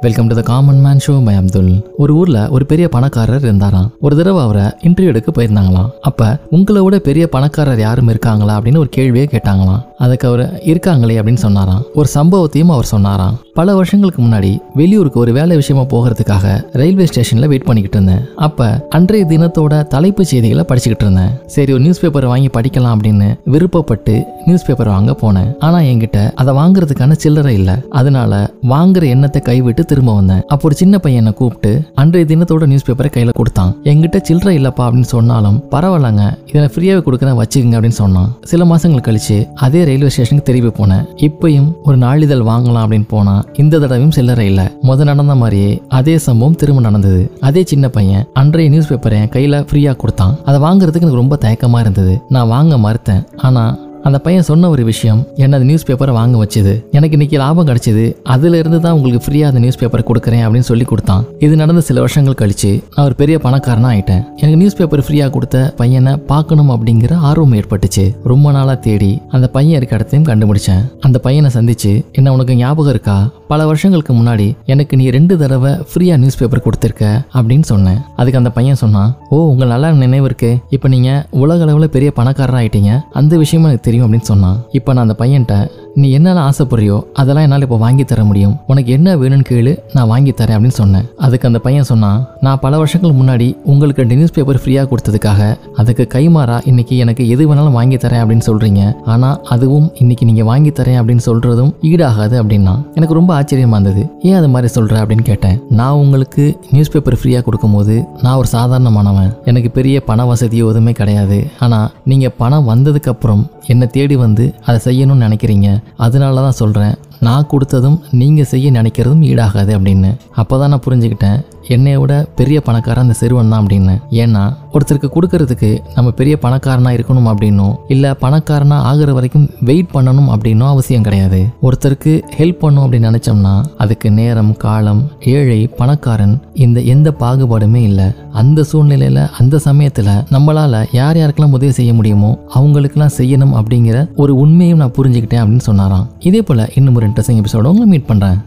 Welcome to the common man show by Abdul ஒரு ஊர்ல ஒரு பெரிய பணக்காரர் இருந்தாராம். ஒரு தடவை அவரை இன்டர்வியூ எடுக்க போயிருந்தாங்களாம். அப்ப உங்களை விட பெரிய பணக்காரர் யாரும் இருக்காங்களா? அப்படின்னு ஒரு கேள்வியே கேட்டாங்களாம். அதுக்கு அவர் இருக்காங்களே அப்படின்னு சொன்னாராம். ஒரு சம்பவத்தையும் அவர் சொன்னாராம். பல வருஷங்களுக்கு முன்னாடி வெளியூருக்கு ஒரு வேலை விஷயமா போகிறதுக்காக ரயில்வே ஸ்டேஷன்ல வெயிட் பண்ணிக்கிட்டு இருந்தேன். அப்ப அன்றைய தினத்தோட தலைப்பு செய்திகளை படிச்சுக்கிட்டு இருந்தேன். சரி ஒரு நியூஸ் பேப்பர் வாங்கி படிக்கலாம் அப்படின்னு விருப்பப்பட்டு நியூஸ் பேப்பர் வாங்க போனேன். ஆனா என்கிட்ட அதை வாங்குறதுக்கான சில்லறை இல்லை. அதனால வாங்குற எண்ணத்தை கைவிட்டு திரும்ப வந்தேன். அப்போ ஒரு சின்ன பையன் என்னை கூப்பிட்டு அன்றைய தினத்தோட நியூஸ் பேப்பரை கையில கொடுத்தான். என்கிட்ட சில்லறை இல்லப்பா அப்படின்னு சொன்னாலும் பரவாயில்லங்க இதை ஃப்ரீயாவே கொடுக்குறேன் வச்சுக்கோங்க அப்படின்னு சொன்னான். சில மாசங்கள் கழிச்சு அதே ரயில்வே ஸ்டேஷனுக்கு திரும்பி போனேன். இப்பயும் ஒரு நாளிதழ் வாங்கலாம் அப்படின்னு போனா இந்த தடவையும் சில்லறை இல்ல. முத நடந்த மாதிரியே அதே சம்பவம் திரும்ப நடந்தது. அதே சின்ன பையன் அன்றைய நியூஸ் பேப்பரை என் கையில ஃப்ரீயா கொடுத்தான். அதை வாங்குறதுக்கு எனக்கு ரொம்ப தயக்கமா இருந்தது. நான் வாங்க மறுத்தேன். ஆனா அந்த பையன் சொன்ன ஒரு விஷயம் என்ன அந்த நியூஸ் பேப்பரை வாங்க வச்சது. எனக்கு இன்னைக்கு லாபம் கிடைச்சது. அதுல இருந்து தான் உங்களுக்கு ஃப்ரீயா அந்த நியூஸ் பேப்பரை கொடுக்குறேன் அப்படின்னு சொல்லி கொடுத்தான். இது நடந்த சில வருஷங்கள் கழிச்சு நான் ஒரு பெரிய பணக்காரனா ஆயிட்டேன். எனக்கு நியூஸ் பேப்பர் ஃப்ரீயா கொடுத்த பையனை பார்க்கணும் அப்படிங்கிற ஆர்வம் ஏற்பட்டுச்சு. ரொம்ப நாளா தேடி அந்த பையன் இருக்க இடத்தையும் கண்டுபிடிச்சேன். அந்த பையனை சந்திச்சு என்ன உனக்கு ஞாபகம் இருக்கா? பல வருஷங்களுக்கு முன்னாடி எனக்கு நீ ரெண்டு தடவை ஃப்ரீயா நியூஸ் பேப்பர் கொடுத்துருக்க அப்படின்னு சொன்னேன். அதுக்கு அந்த பையன் சொன்னான் ஓ உங்க நல்லா நினைவு இருக்கு. இப்போ நீங்க உலக அளவில் பெரிய பணக்காரர் ஆயிட்டீங்க. அந்த விஷயமும் எனக்கு தெரியும் அப்படின்னு சொன்னான். இப்போ நான் அந்த பையன்கிட்ட நீ என்னென்ன ஆசைப்படுறியோ அதெல்லாம் என்னால் இப்போ வாங்கி தர முடியும். உனக்கு என்ன வேணும்னு கேளு நான் வாங்கி தரேன் அப்படின்னு சொன்னேன். அதுக்கு அந்த பையன் சொன்னான் நான் பல வருஷங்கள் முன்னாடி உங்களுக்கு ரெண்டு நியூஸ் பேப்பர் ஃப்ரீயாக கொடுத்ததுக்காக அதுக்கு கைமாறா இன்னைக்கு எனக்கு எது வேணாலும் வாங்கி தரேன் அப்படின்னு சொல்றீங்க. ஆனால் அதுவும் இன்னைக்கு நீங்கள் வாங்கி தரேன் அப்படின்னு சொல்றதும் ஈடாகாது அப்படின்னா எனக்கு ரொம்ப ஆச்சரியமாக இருந்தது. ஏன் அது மாதிரி சொல்கிற அப்படின்னு கேட்டேன். நான் உங்களுக்கு நியூஸ் பேப்பர் ஃப்ரீயாக கொடுக்கும்போது நான் ஒரு சாதாரணமானவன். எனக்கு பெரிய பண வசதியோ எதுவுமே கிடையாது. ஆனால் நீங்கள் பணம் வந்ததுக்கப்புறம் என்னை தேடி வந்து அதை செய்யணும்னு நினைக்கிறீங்க. அதனால தான் சொல்கிறேன் நான் கொடுத்ததும் நீங்கள் செய்ய நினைக்கிறதும் ஈடாகாது அப்படின்னு. அப்போ தான் நான் புரிஞ்சுக்கிட்டேன். என்னைய விட பெரிய பணக்காரன் அந்த சிறுவன் தான் அப்படின்னு. ஏன்னா ஒருத்தருக்கு கொடுக்கறதுக்கு நம்ம பெரிய பணக்காரனா இருக்கணும் அப்படின்னும் இல்லை பணக்காரனா ஆகிற வரைக்கும் வெயிட் பண்ணணும் அப்படின்னும் அவசியம் கிடையாது. ஒருத்தருக்கு ஹெல்ப் பண்ணும் அப்படின்னு நினைச்சோம்னா அதுக்கு நேரம் காலம் ஏழை பணக்காரன் இந்த எந்த பாகுபாடுமே இல்லை. அந்த சூழ்நிலையில அந்த சமயத்துல நம்மளால யார் யாருக்கெல்லாம் உதவி செய்ய முடியுமோ அவங்களுக்கெல்லாம் செய்யணும் அப்படிங்கிற ஒரு உண்மையும் நான் புரிஞ்சுக்கிட்டேன் அப்படின்னு சொன்னாராம். இதே போல இன்னும் ஒரு இன்ட்ரெஸ்டிங் எபிசோட உங்களை மீட் பண்றேன்.